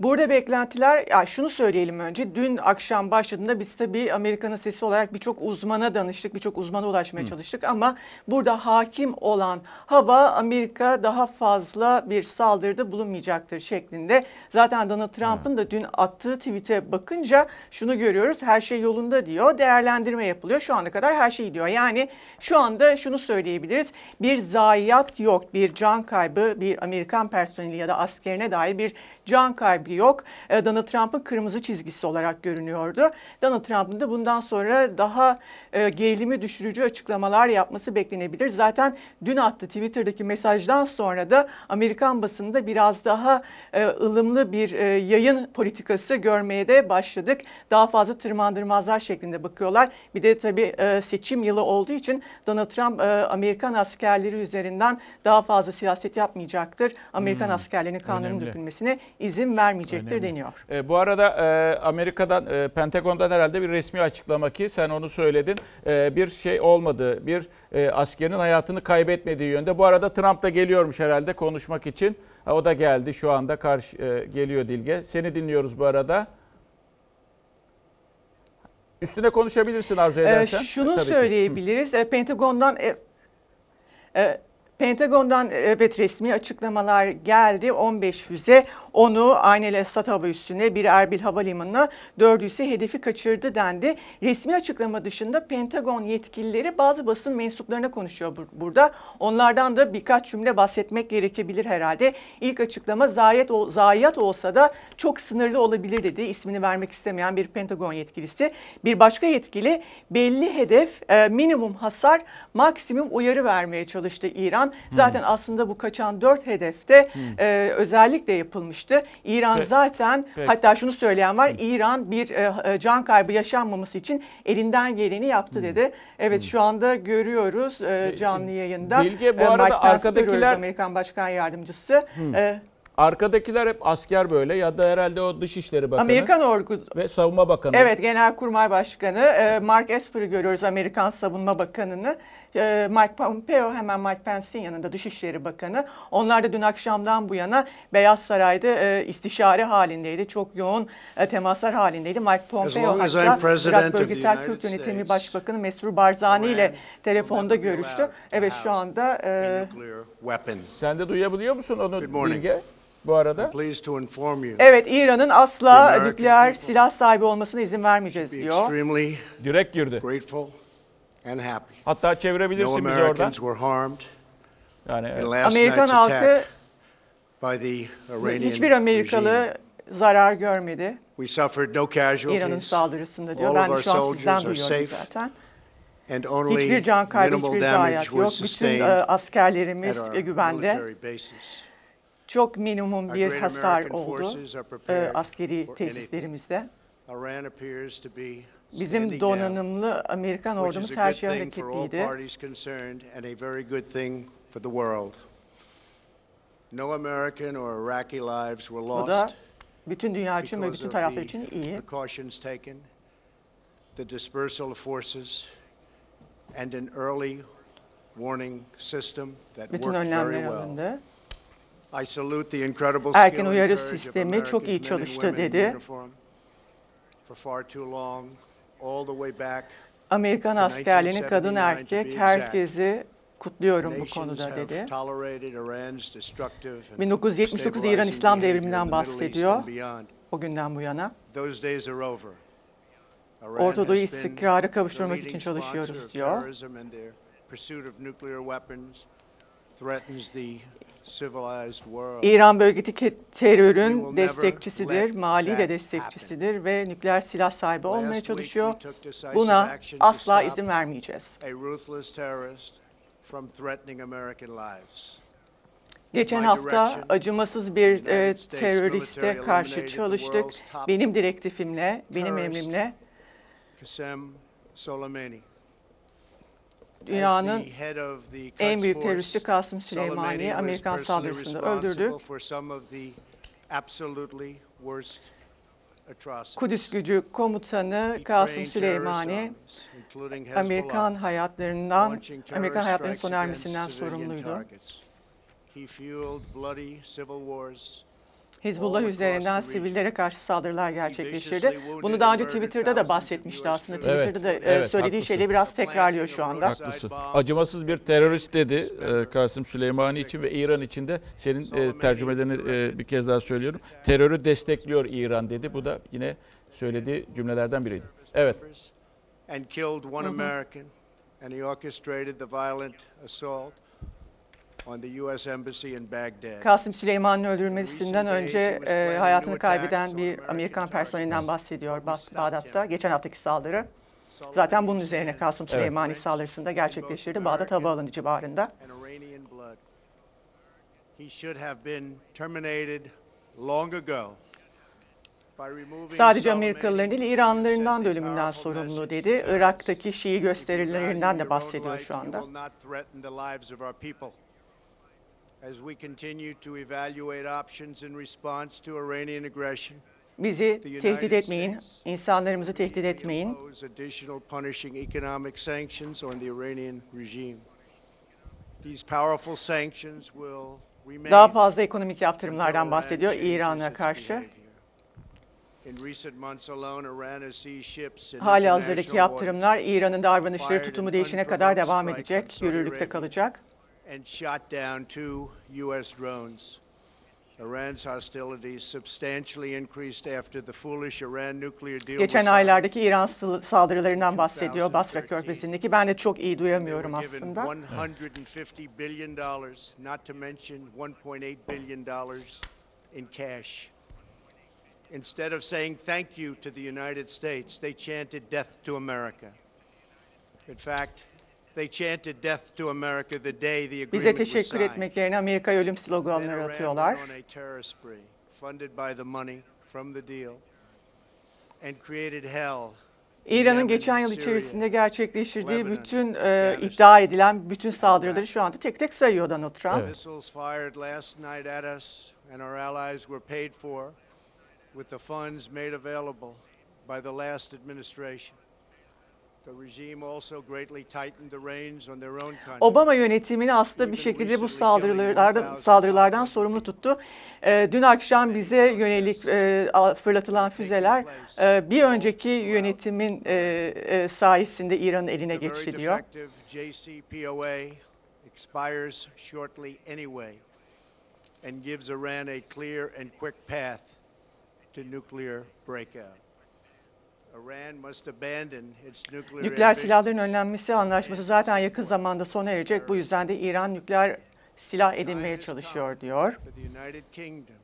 Burada beklentiler, ya şunu söyleyelim önce. Dün akşam başladığında biz tabii Amerika'nın sesi olarak birçok uzmana danıştık, birçok uzmana ulaşmaya çalıştık. Ama burada hakim olan hava Amerika daha fazla bir saldırıda bulunmayacaktır şeklinde. Zaten Donald Trump'ın da dün attığı tweet'e bakınca şunu görüyoruz. Her şey yolunda diyor. Değerlendirme yapılıyor. Şu ana kadar her şey diyor. Yani şu anda şunu söyleyebiliriz. Bir zayiat yok, bir can kaybı, bir Amerikan personeli ya da askerine dair bir can kaybı yok. E, Donald Trump'ın kırmızı çizgisi olarak görünüyordu. Donald Trump'ın da bundan sonra daha e, gerilimi düşürücü açıklamalar yapması beklenebilir. Zaten dün attı Twitter'daki mesajdan sonra da Amerikan basında biraz daha e, ılımlı bir e, yayın politikası görmeye de başladık. Daha fazla tırmandırmazlar şeklinde bakıyorlar. Bir de tabii e, seçim yılı olduğu için Donald Trump e, Amerikan askerleri üzerinden daha fazla siyaset yapmayacaktır. Amerikan Hmm, askerlerinin kanunun dökülmesine izin vermeyecektir Önemli. deniyor. E, bu arada e, Amerika'dan, e, Pentagon'dan herhalde bir resmi açıklama ki sen onu söyledin. E, bir şey olmadı, bir e, askerin hayatını kaybetmediği yönde. Bu arada Trump da geliyormuş herhalde konuşmak için. Ha, o da geldi şu anda karşı e, geliyor Dilge. Seni dinliyoruz bu arada. Üstüne konuşabilirsin arzu Ee, edersen. şunu Tabii ki. söyleyebiliriz. E, Pentagon'dan e, e, Pentagon'dan evet resmi açıklamalar geldi. 15 füze onu Aynel Esad hava üssüne bir Erbil Havalimanı'na dördü ise hedefi kaçırdı dendi. Resmi açıklama dışında Pentagon yetkilileri bazı basın mensuplarına konuşuyor bur- burada. Onlardan da birkaç cümle bahsetmek gerekebilir herhalde. İlk açıklama zayiat, ol- zayiat olsa da çok sınırlı olabilir dedi. İsmini vermek istemeyen bir Pentagon yetkilisi. Bir başka yetkili belli hedef, e, minimum hasar, maksimum uyarı vermeye çalıştı İran. Zaten aslında bu kaçan dört hedefte e, özellikle yapılmıştı. İran Peki. zaten Peki. hatta şunu söyleyen var. İran bir e, e, can kaybı yaşanmaması için elinden geleni yaptı dedi. Evet şu anda görüyoruz e, canlı yayında. Bilge, bu E, arada Mike arkadakiler- Amerikan Başkan Yardımcısı. E, Arkadakiler hep asker böyle ya da herhalde o Dışişleri Bakanı Amerikan orgu ve Savunma Bakanı. Evet, Genelkurmay Başkanı e, Mark Esper'ı görüyoruz, Amerikan Savunma Bakanı'nı. E, Mike Pompeo hemen Mike Pence'in yanında Dışişleri Bakanı. Onlar da dün akşamdan bu yana Beyaz Saray'da e, istişare halindeydi. Çok yoğun e, temaslar halindeydi. Mike Pompeo as hatta Irak Bölgesel Kürt Yönetimi Başbakanı Mesrur Barzani ile telefonda görüştü. Evet şu anda e. Sen de duyabiliyor musun onu. Bilge? Bu arada. Pleased to inform you. Evet İran'ın asla nükleer silah sahibi olmasına izin vermeyeceğiz diyor. Direkt girdi. And happy. Hatta No çevirebilirsin bizi oradan. Americans were harmed Yani evet. in last Amerikan night's halkı attack by the Iranian hiçbir Amerikalı regime. zarar görmedi. We suffered no İran'ın casualties. saldırısında diyor. All Ben of de our şu an sizden soldiers are duyuyorum safe zaten. and only Hiçbir can kaybı, minimal hiçbir damage zayiat was yok. Bütün e, sustained askerlerimiz at our güvende. military bases. Çok minimum bir great hasar American oldu forces are e, prepared askeri for tesislerimizde. Iran appears to be Bizim donanımlı Amerikan ordumuz her all hareketliydi. Bu da bütün dünya için ve bütün taraflar için iyi. precautions taken, the dispersal of forces, and an early warning system that Bütün worked very well. Erken uyarı sistemi çok iyi çalıştı dedi. Amerikan askerlerini kadın 1979 erkek herkesi kutluyorum bu konuda dedi. tolerated Iran's destructive and 1979'da İran İslam devriminden bahsediyor. O günden bu yana. Orta Doğu'yu istikrara kavuşturmak için çalışıyoruz diyor. İran bölgedeki terörün destekçisidir, mali de destekçisidir ve nükleer silah sahibi olmaya çalışıyor. Buna asla izin vermeyeceğiz. Geçen hafta acımasız bir e, teröriste karşı çalıştık. Benim direktifimle, benim emrimle dünyanın en büyük teröristi Kasım Süleymani'yi Amerikan saldırısında öldürdü. Kudüs gücü komutanı Kasım Süleymani, Amerikan hayatlarından, Amerikan hayatlarının sona ermesinden sorumluydu. Hizbullah üzerinden sivillere karşı saldırılar gerçekleştirdi. Bunu daha önce Twitter'da da bahsetmişti aslında. Twitter'da da Evet, e, evet, söylediği haklısın. şeyleri biraz tekrarlıyor şu anda. Haklısın. Acımasız bir terörist dedi e, Kasım Süleymani için ve İran için de senin e, tercümelerini bir kez daha söylüyorum. Terörü destekliyor İran dedi. Bu da yine söylediği cümlelerden biriydi. Evet. and killed one. American, and he orchestrated the violent assault on the U.S. Embassy in Baghdad. Kasım Süleyman'ın öldürülmesinden önce e, hayatını kaybeden bir Amerikan personelinden bahsediyor Bas- Bağdat'ta. Geçen haftaki saldırı. Zaten bunun üzerine Kasım Evet. Süleymani saldırısında gerçekleştirdi Bağdat Havaalanı civarında. and Iranian blood. He should have been terminated long ago. by removing Sadece Amerikalıların değil İranlılarından da ölümünden sorumlu dedi. Irak'taki Şii gösterilerinden de bahsediyor şu anda. As we continue to evaluate options in response to Iranian aggression, Bizi tehdit etmeyin, insanlarımızı tehdit etmeyin. additional punishing economic sanctions on the Iranian regime. These powerful sanctions will remain Daha fazla ekonomik yaptırımlardan bahsediyor İran'a karşı. Hali hazırdaki yaptırımlar İran'ın davranışları tutumu değişene kadar devam edecek, yürürlükte kalacak. And shot down two U.S. drones. Iran's hostilities substantially increased after the foolish Iran nuclear deal Geçen aylardaki İran saldırılarından bahsediyor Basra Körfezi'ndeki. Ben de çok iyi duyamıyorum aslında. 150 billion dollars, not to mention 1.8 billion dollars in cash. Instead of saying thank you to the United States, they chanted death to America. In fact, Bize teşekkür etmek yerine Amerika'ya ölüm sloganları atıyorlar. İran'ın geçen yıl içerisinde gerçekleştirdiği bütün e, iddia edilen bütün saldırıları şu anda tek tek sayıyor Donald Trump. Missiles Obama yönetimini aslında bir şekilde bu saldırılardan, saldırılardan sorumlu tuttu. E, dün akşam bize yönelik e, fırlatılan füzeler e, bir önceki yönetimin e, e, sayesinde İran'ın eline geçti diyor. and gives Iran a clear and quick path to nuclear breakout. Iran must abandon its nuclear Nükleer silahların önlenmesi anlaşması zaten yakın zamanda sona erecek. Bu yüzden de İran nükleer silah edinmeye çalışıyor diyor. for the United Kingdom,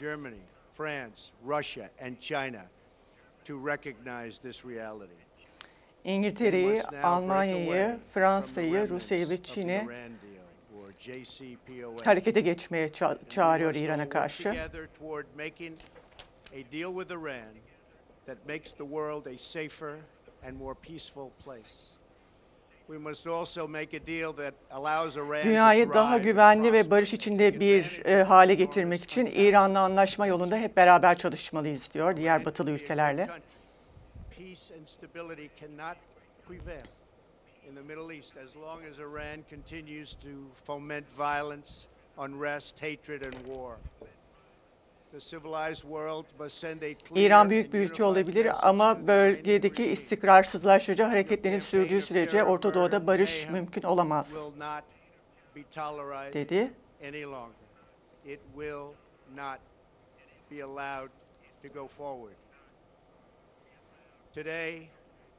Germany, France, Russia, and China to recognize this reality. They İngiltere'yi, Almanya'yı, Fransa'yı, Rusya'yı ve Çin'i harekete geçmeye ça- çağırıyor İran'a karşı. That makes the world a safer and more peaceful place. We must also make a deal that allows Iran to Dünyayı daha güvenli ve barış içinde bir e, hale getirmek için İran'la anlaşma yolunda hep beraber çalışmalıyız diyor diğer batılı ülkelerle. peace and stability cannot prevail in the Middle East as long as Iran continues to foment violence, unrest, hatred, and war. İran büyük bir ülke olabilir ama bölgedeki istikrarsızlaştırıcı hareketlerin sürdüğü sürece Orta Doğu'da barış mümkün olamaz will not be tolerated dedi. any longer. It will not be allowed to go forward. Today,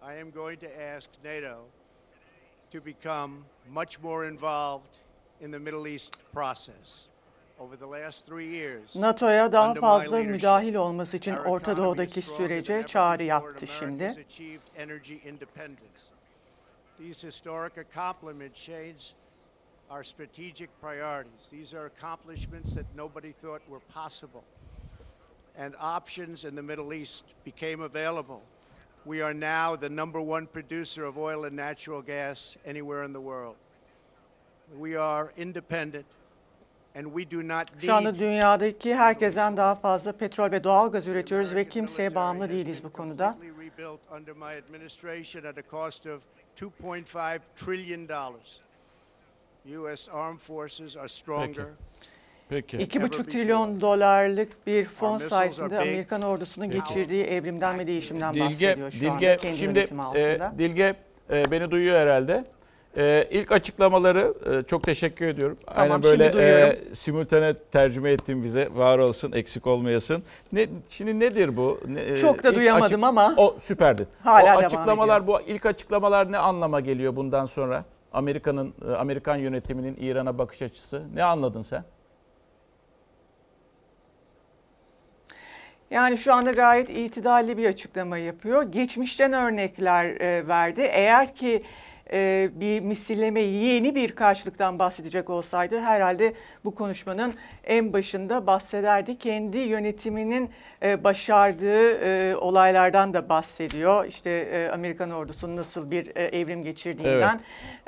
I am going to ask NATO to become much more involved in the Middle East process. NATO'ya daha fazla müdahil olması için Orta Doğu'daki sürece çağrı yaptı şimdi. America has achieved energy independence. These historic accomplishments change our strategic priorities. These are accomplishments that nobody thought were possible. And options in the Middle East became available. We are now the number one producer of oil and natural gas anywhere in the world. We are independent Şu anda dünyadaki herkesten daha fazla petrol ve doğal gaz üretiyoruz ve kimseye bağımlı değiliz bu konuda. completely rebuilt under my administration at a cost of 2.5 trillion dollars. U.S. armed forces are stronger. Peki. 2,5 trilyon dolarlık bir fon sayesinde Amerikan ordusunun Peki. geçirdiği evrimden ve değişimden Dilge, bahsediyor şu anda Dilge kendi şimdi e. Dilge e, beni duyuyor herhalde. E, ilk açıklamaları e, çok teşekkür ediyorum. Aynen şimdi böyle e, simultane tercüme ettin bize. Var olsun, eksik olmayasın. Ne şimdi nedir bu? Ne, e, Çok da duyamadım ama O süperdi. hala o açıklamalar bu ilk açıklamalar ne anlama geliyor bundan sonra? Amerika'nın e, Amerikan yönetiminin İran'a bakış açısı. Ne anladın sen? Yani şu anda gayet itidalli bir açıklama yapıyor. Geçmişten örnekler e, verdi. Eğer ki e, bir misilleme yeni bir karşılıktan bahsedecek olsaydı herhalde bu konuşmanın en başında bahsederdi. Kendi yönetiminin e, başardığı e, olaylardan da bahsediyor. İşte e, Amerikan ordusunun nasıl bir e, evrim geçirdiğinden.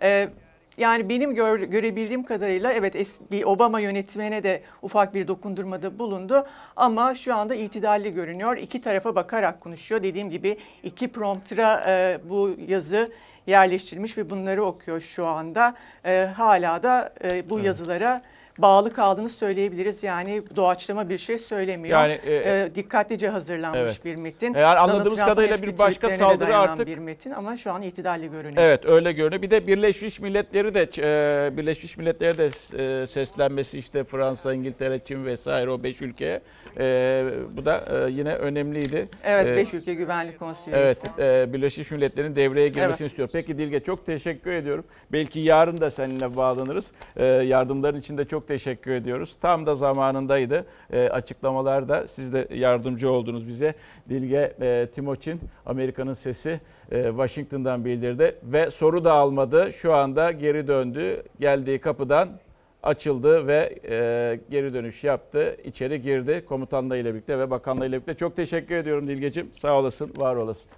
E, yani benim gör- görebildiğim kadarıyla evet bir Obama yönetimine de ufak bir dokundurmada bulundu ama şu anda itidalli görünüyor. İki tarafa bakarak konuşuyor. Dediğim gibi iki prompter'a e, bu yazı yerleştirilmiş ve bunları okuyor şu anda. E, hala da e, bu yazılara bağlı kaldığını söyleyebiliriz. Yani doğaçlama bir şey söylemiyor. Yani, e, E, dikkatlice hazırlanmış evet. bir metin. Yani anladığımız Donald kadarıyla bir başka saldırı artık- bir metin ama şu an itidalli görünüyor. Evet öyle görünüyor. Bir de Birleşmiş Milletleri de e, Birleşmiş Milletleri de e, seslenmesi işte Fransa, İngiltere, Çin vesaire o beş ülkeye e, bu da e, yine önemliydi. Evet, E, beş ülke güvenlik konseyi Evet, e, Birleşmiş Milletler'in devreye girmesini Evet. istiyor. Peki Dilge çok teşekkür ediyorum. Belki yarın da seninle bağlanırız. E, yardımların için de çok teşekkür ediyoruz. Tam da zamanındaydı. E, açıklamalarda siz de yardımcı oldunuz bize. Dilge e, Timoçin, Amerika'nın sesi e, Washington'dan bildirdi ve soru da almadı. Şu anda geri döndü. Geldiği kapıdan açıldı ve e, geri dönüş yaptı. İçeri girdi komutanlarıyla birlikte ve bakanlarıyla birlikte. Çok teşekkür ediyorum Dilgeciğim. Sağ olasın, var olasın.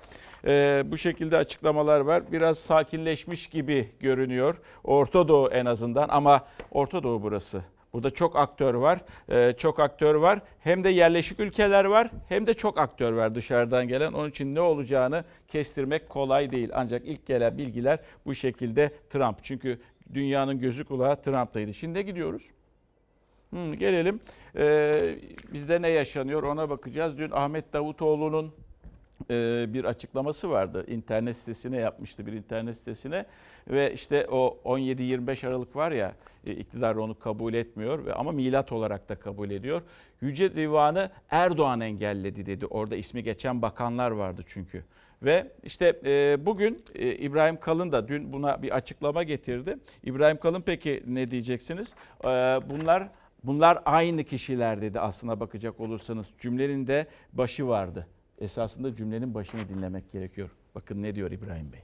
E, bu şekilde açıklamalar var. Biraz sakinleşmiş gibi görünüyor. Orta Doğu en azından ama Orta Doğu burası. Burada çok aktör var. E, çok aktör var. Hem de yerleşik ülkeler var hem de çok aktör var dışarıdan gelen. Onun için ne olacağını kestirmek kolay değil. Ancak ilk gelen bilgiler bu şekilde Trump. Çünkü dünyanın gözü kulağı Trump'taydı. Şimdi gidiyoruz. Hmm, gelelim. Ee, bizde ne yaşanıyor ona bakacağız. Dün Ahmet Davutoğlu'nun bir açıklaması vardı. İnternet sitesine yapmıştı bir internet sitesine ve işte o 17-25 Aralık var ya e, iktidar onu kabul etmiyor ve ama milat olarak da kabul ediyor. Yüce Divanı Erdoğan engelledi dedi. Orada ismi geçen bakanlar vardı çünkü. Ve işte e, bugün e, İbrahim Kalın da dün buna bir açıklama getirdi. İbrahim Kalın peki ne diyeceksiniz? E, bunlar bunlar aynı kişiler dedi aslına bakacak olursanız. Cümlenin de başı vardı. Esasında cümlenin başını dinlemek gerekiyor. Bakın ne diyor İbrahim Bey.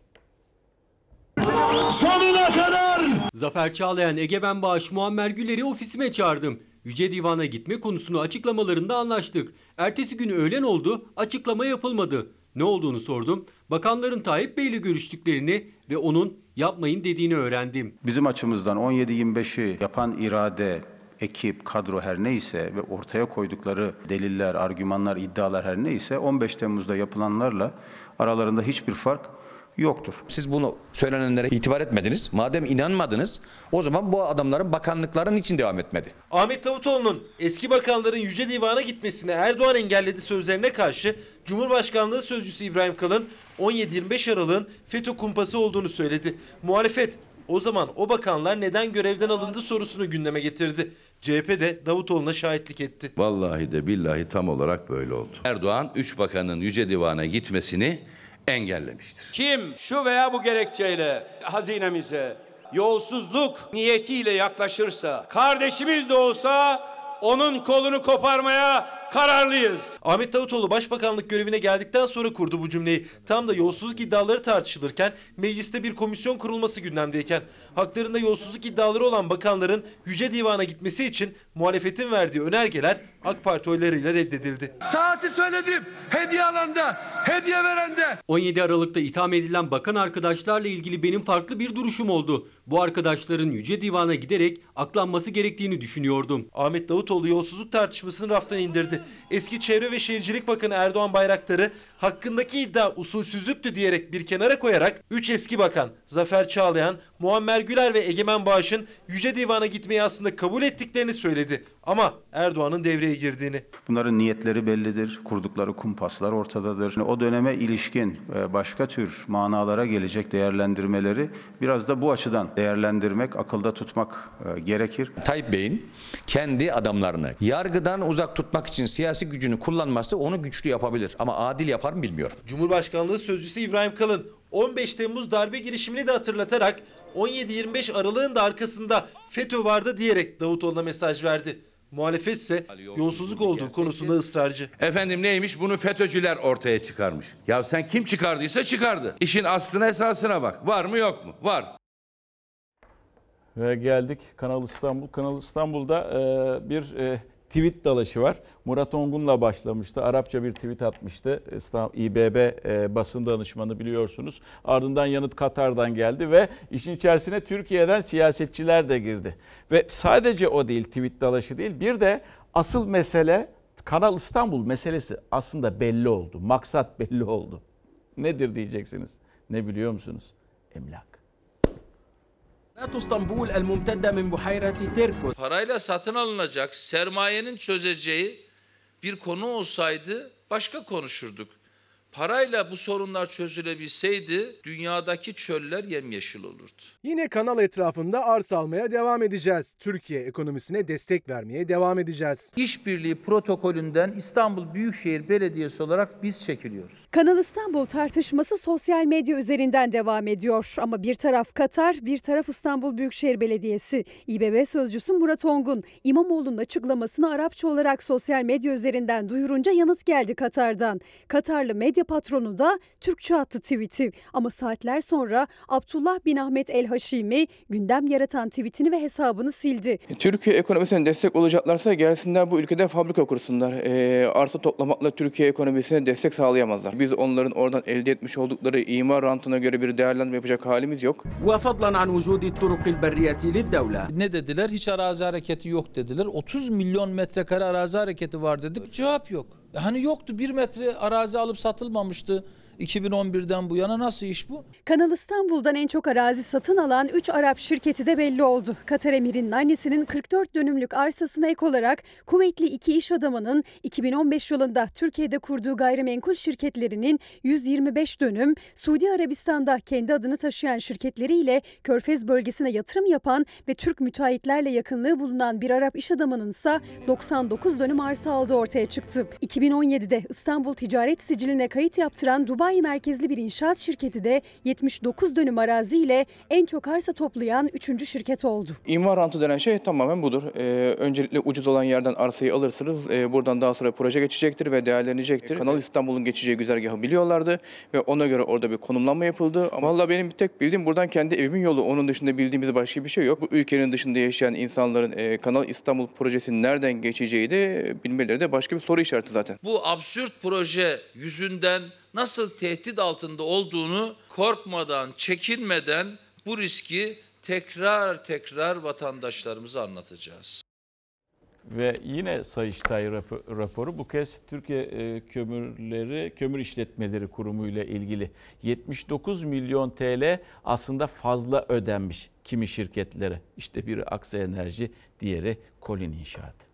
Sonuna kadar! Zafer Çağlayan, Egemen Bağış, Muammer Güler'i ofisime çağırdım. Yüce Divan'a gitme konusunu açıklamalarında anlaştık. Ertesi gün öğlen oldu, açıklama yapılmadı. Ne olduğunu sordum. Bakanların Tayyip Bey'le görüştüklerini ve onun yapmayın dediğini öğrendim. Bizim açımızdan 17-25'i yapan irade, ekip, kadro her neyse ve ortaya koydukları deliller, argümanlar, iddialar her neyse 15 Temmuz'da yapılanlarla aralarında hiçbir fark yoktur. Siz bunu söylenenlere itibar etmediniz. Madem inanmadınız o zaman bu adamların bakanlıkların için devam etmedi. Ahmet Davutoğlu'nun eski bakanların Yüce Divan'a gitmesine Erdoğan engelledi sözlerine karşı Cumhurbaşkanlığı Sözcüsü İbrahim Kalın 17-25 Aralık'ın FETÖ kumpası olduğunu söyledi. Muhalefet o zaman o bakanlar neden görevden alındı sorusunu gündeme getirdi. CHP de Davutoğlu'na şahitlik etti. Vallahi de billahi tam olarak böyle oldu. Erdoğan 3 bakanın Yüce Divan'a gitmesini engellemiştir. Kim şu veya bu gerekçeyle hazinemize yolsuzluk niyetiyle yaklaşırsa, kardeşimiz de olsa onun kolunu koparmaya kararlıyız. Ahmet Davutoğlu başbakanlık görevine geldikten sonra kurdu bu cümleyi. Tam da yolsuzluk iddiaları tartışılırken mecliste bir komisyon kurulması gündemdeyken haklarında yolsuzluk iddiaları olan bakanların Yüce Divan'a gitmesi için muhalefetin verdiği önergeler AK Parti oylarıyla reddedildi. Saati söyledim. Hediye alanda, hediye verende. 17 Aralık'ta itham edilen bakan arkadaşlarla ilgili benim farklı bir duruşum oldu. Bu arkadaşların Yüce Divan'a giderek aklanması gerektiğini düşünüyordum. Ahmet Davutoğlu yolsuzluk tartışmasını raftan indirdi. Eski Çevre ve Şehircilik Bakanı Erdoğan Bayraktar'ı hakkındaki iddia usulsüzlüktü diyerek bir kenara koyarak 3 eski bakan Zafer Çağlayan, Muammer Güler ve Egemen Bağış'ın Yüce Divan'a gitmeyi aslında kabul ettiklerini söyledi. Ama Erdoğan'ın devreye girdiğini. Bunların niyetleri bellidir, kurdukları kumpaslar ortadadır. O döneme ilişkin e, başka tür manalara gelecek değerlendirmeleri biraz da bu açıdan değerlendirmek, akılda tutmak e, gerekir. Tayyip Bey'in kendi adamlarını yargıdan uzak tutmak için siyasi gücünü kullanması onu güçlü yapabilir. Ama adil yapar mı bilmiyorum. Cumhurbaşkanlığı Sözcüsü İbrahim Kalın 15 Temmuz darbe girişimini de hatırlatarak 17-25 Aralık'ın da arkasında FETÖ vardı diyerek Davutoğlu'na mesaj verdi. Muhalefet ise yolsuzluk olduğu konusunda ısrarcı. Efendim neymiş bunu FETÖ'cüler ortaya çıkarmış. Ya sen kim çıkardıysa çıkardı. İşin aslına esasına bak. Var mı yok mu? Var. Ve geldik Kanal İstanbul. Kanal İstanbul'da e, bir e, tweet dalaşı var. Murat Ongun'la başlamıştı. Arapça bir tweet atmıştı. İstanbul, İBB e, basın danışmanı biliyorsunuz. Ardından yanıt Katar'dan geldi ve işin içerisine Türkiye'den siyasetçiler de girdi. Ve sadece o değil tweet dalaşı değil bir de asıl mesele Kanal İstanbul meselesi aslında belli oldu. Maksat belli oldu. Nedir diyeceksiniz? Ne biliyor musunuz? Emlak. اسطنبول الممتدة من بحيرة تيركوس Parayla satın alınacak sermayenin çözeceği bir konu olsaydı başka konuşurduk. Parayla bu sorunlar çözülebilseydi dünyadaki çöller yemyeşil olurdu. Yine kanal etrafında arsa almaya devam edeceğiz. Türkiye ekonomisine destek vermeye devam edeceğiz. İşbirliği protokolünden İstanbul Büyükşehir Belediyesi olarak biz çekiliyoruz. Kanal İstanbul tartışması sosyal medya üzerinden devam ediyor. Ama bir taraf Katar, bir taraf İstanbul Büyükşehir Belediyesi. İBB Sözcüsü Murat Ongun, İmamoğlu'nun açıklamasını Arapça olarak sosyal medya üzerinden duyurunca yanıt geldi Katar'dan. Katarlı medya medya patronu da Türkçe attı tweet'i. Ama saatler sonra Abdullah bin Ahmet El Haşimi gündem yaratan tweetini ve hesabını sildi. E, Türkiye ekonomisine destek olacaklarsa gelsinler bu ülkede fabrika kursunlar. Ee, arsa toplamakla Türkiye ekonomisine destek sağlayamazlar. Biz onların oradan elde etmiş oldukları imar rantına göre bir değerlendirme yapacak halimiz yok. Ne dediler? Hiç arazi hareketi yok dediler. 30 milyon metrekare arazi hareketi var dedik. Cevap yok. Hani yoktu bir metre arazi alıp satılmamıştı. 2011'den bu yana nasıl iş bu? Kanal İstanbul'dan en çok arazi satın alan 3 Arap şirketi de belli oldu. Katar emirinin annesinin 44 dönümlük arsasına ek olarak kuvvetli iki iş adamının 2015 yılında Türkiye'de kurduğu gayrimenkul şirketlerinin 125 dönüm, Suudi Arabistan'da kendi adını taşıyan şirketleriyle Körfez bölgesine yatırım yapan ve Türk müteahhitlerle yakınlığı bulunan bir Arap iş adamının ise 99 dönüm arsa aldığı ortaya çıktı. 2017'de İstanbul Ticaret Sicili'ne kayıt yaptıran Dubai merkezli bir inşaat şirketi de 79 dönüm arazi ile en çok arsa toplayan 3. şirket oldu. İmar rantı denen şey tamamen budur. Ee, öncelikle ucuz olan yerden arsayı alırsınız. Ee, buradan daha sonra proje geçecektir ve değerlenecektir. Kanal İstanbul'un geçeceği güzergahı biliyorlardı ve ona göre orada bir konumlanma yapıldı. Ama valla benim bir tek bildiğim buradan kendi evimin yolu. Onun dışında bildiğimiz başka bir şey yok. Bu ülkenin dışında yaşayan insanların e, Kanal İstanbul projesinin nereden geçeceği de bilmeleri de başka bir soru işareti zaten. Bu absürt proje yüzünden nasıl tehdit altında olduğunu korkmadan, çekinmeden bu riski tekrar tekrar vatandaşlarımıza anlatacağız. Ve yine Sayıştay rapo- raporu bu kez Türkiye e, Kömürleri Kömür İşletmeleri Kurumu ile ilgili 79 milyon TL aslında fazla ödenmiş kimi şirketlere. İşte biri Aksa Enerji, diğeri Kolin İnşaat.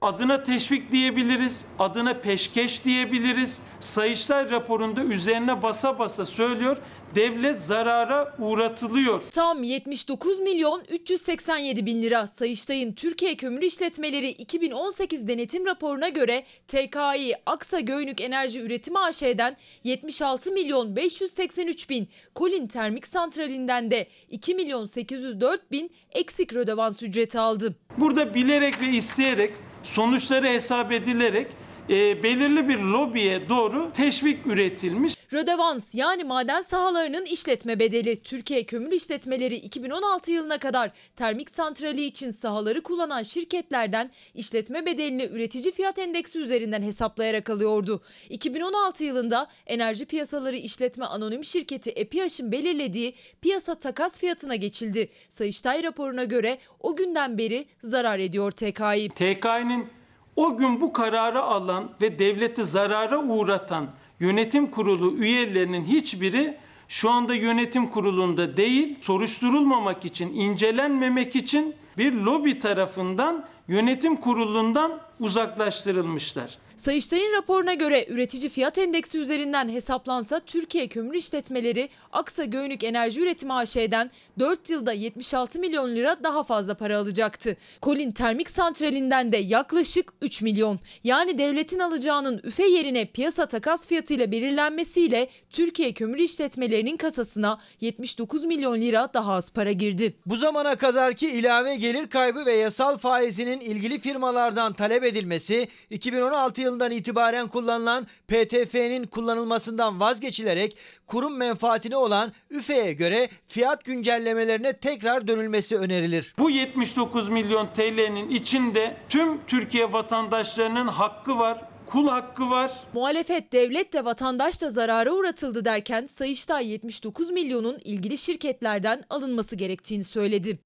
Adına teşvik diyebiliriz, adına peşkeş diyebiliriz. Sayıştay raporunda üzerine basa basa söylüyor. Devlet zarara uğratılıyor. Tam 79 milyon 387 bin lira Sayıştay'ın Türkiye Kömür İşletmeleri 2018 denetim raporuna göre TKİ Aksa Göynük Enerji Üretimi AŞ'den 76 milyon 583 bin, Kolin Termik Santrali'nden de 2 milyon 804 bin eksik rödevans ücreti aldı. Burada bilerek ve isteyerek sonuçları hesap edilerek e, belirli bir lobiye doğru teşvik üretilmiş. Rödevans yani maden sahalarının işletme bedeli. Türkiye Kömür İşletmeleri 2016 yılına kadar termik santrali için sahaları kullanan şirketlerden işletme bedelini üretici fiyat endeksi üzerinden hesaplayarak alıyordu. 2016 yılında Enerji Piyasaları İşletme Anonim Şirketi EPİAŞ'ın belirlediği piyasa takas fiyatına geçildi. Sayıştay raporuna göre o günden beri zarar ediyor TKİ. TKİ'nin o gün bu kararı alan ve devleti zarara uğratan yönetim kurulu üyelerinin hiçbiri şu anda yönetim kurulunda değil, soruşturulmamak için, incelenmemek için bir lobi tarafından yönetim kurulundan uzaklaştırılmışlar. Sayıştay'ın raporuna göre üretici fiyat endeksi üzerinden hesaplansa Türkiye Kömür İşletmeleri Aksa Göynük Enerji Üretimi AŞ'den 4 yılda 76 milyon lira daha fazla para alacaktı. Kolin Termik Santrali'nden de yaklaşık 3 milyon. Yani devletin alacağının üfe yerine piyasa takas fiyatıyla belirlenmesiyle Türkiye Kömür İşletmelerinin kasasına 79 milyon lira daha az para girdi. Bu zamana kadarki ilave gelir kaybı ve yasal faizinin ilgili firmalardan talep edilmesi 2016 yılından itibaren kullanılan PTF'nin kullanılmasından vazgeçilerek kurum menfaatine olan üfeye göre fiyat güncellemelerine tekrar dönülmesi önerilir. Bu 79 milyon TL'nin içinde tüm Türkiye vatandaşlarının hakkı var, kul hakkı var. Muhalefet devlet de vatandaş da zarara uğratıldı derken Sayıştay 79 milyonun ilgili şirketlerden alınması gerektiğini söyledi.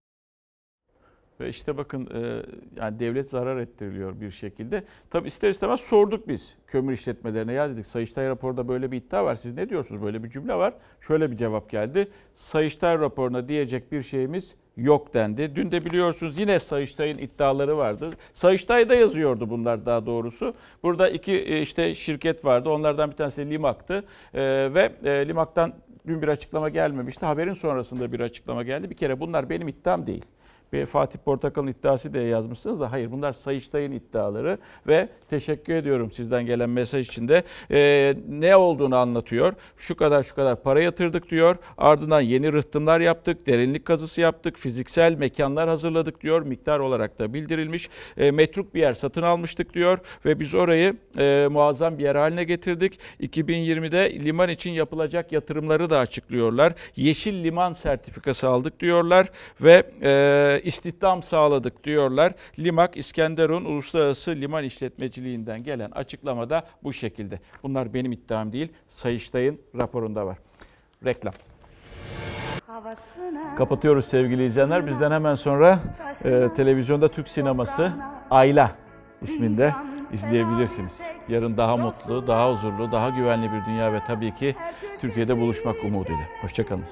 Ve işte bakın e, yani devlet zarar ettiriliyor bir şekilde. Tabi ister istemez sorduk biz kömür işletmelerine. Ya dedik Sayıştay raporunda böyle bir iddia var. Siz ne diyorsunuz? Böyle bir cümle var. Şöyle bir cevap geldi. Sayıştay raporuna diyecek bir şeyimiz yok dendi. Dün de biliyorsunuz yine Sayıştay'ın iddiaları vardı. Sayıştay'da yazıyordu bunlar daha doğrusu. Burada iki e, işte şirket vardı. Onlardan bir tanesi Limak'tı. E, ve e, Limak'tan dün bir açıklama gelmemişti. Haberin sonrasında bir açıklama geldi. Bir kere bunlar benim iddiam değil. Bir Fatih Portakal'ın iddiası diye yazmışsınız da hayır bunlar Sayıştay'ın iddiaları ve teşekkür ediyorum sizden gelen mesaj için de ee, ne olduğunu anlatıyor. Şu kadar şu kadar para yatırdık diyor. Ardından yeni rıhtımlar yaptık, derinlik kazısı yaptık, fiziksel mekanlar hazırladık diyor. Miktar olarak da bildirilmiş. E, metruk bir yer satın almıştık diyor ve biz orayı e, muazzam bir yer haline getirdik. 2020'de liman için yapılacak yatırımları da açıklıyorlar. Yeşil liman sertifikası aldık diyorlar ve e, istihdam sağladık diyorlar. Limak İskenderun Uluslararası Liman İşletmeciliğinden gelen açıklamada bu şekilde. Bunlar benim iddiam değil. Sayıştay'ın raporunda var. Reklam. Kapatıyoruz sevgili izleyenler. Bizden hemen sonra e, televizyonda Türk sineması Ayla isminde izleyebilirsiniz. Yarın daha mutlu, daha huzurlu, daha güvenli bir dünya ve tabii ki Türkiye'de buluşmak umuduyla. Hoşçakalın.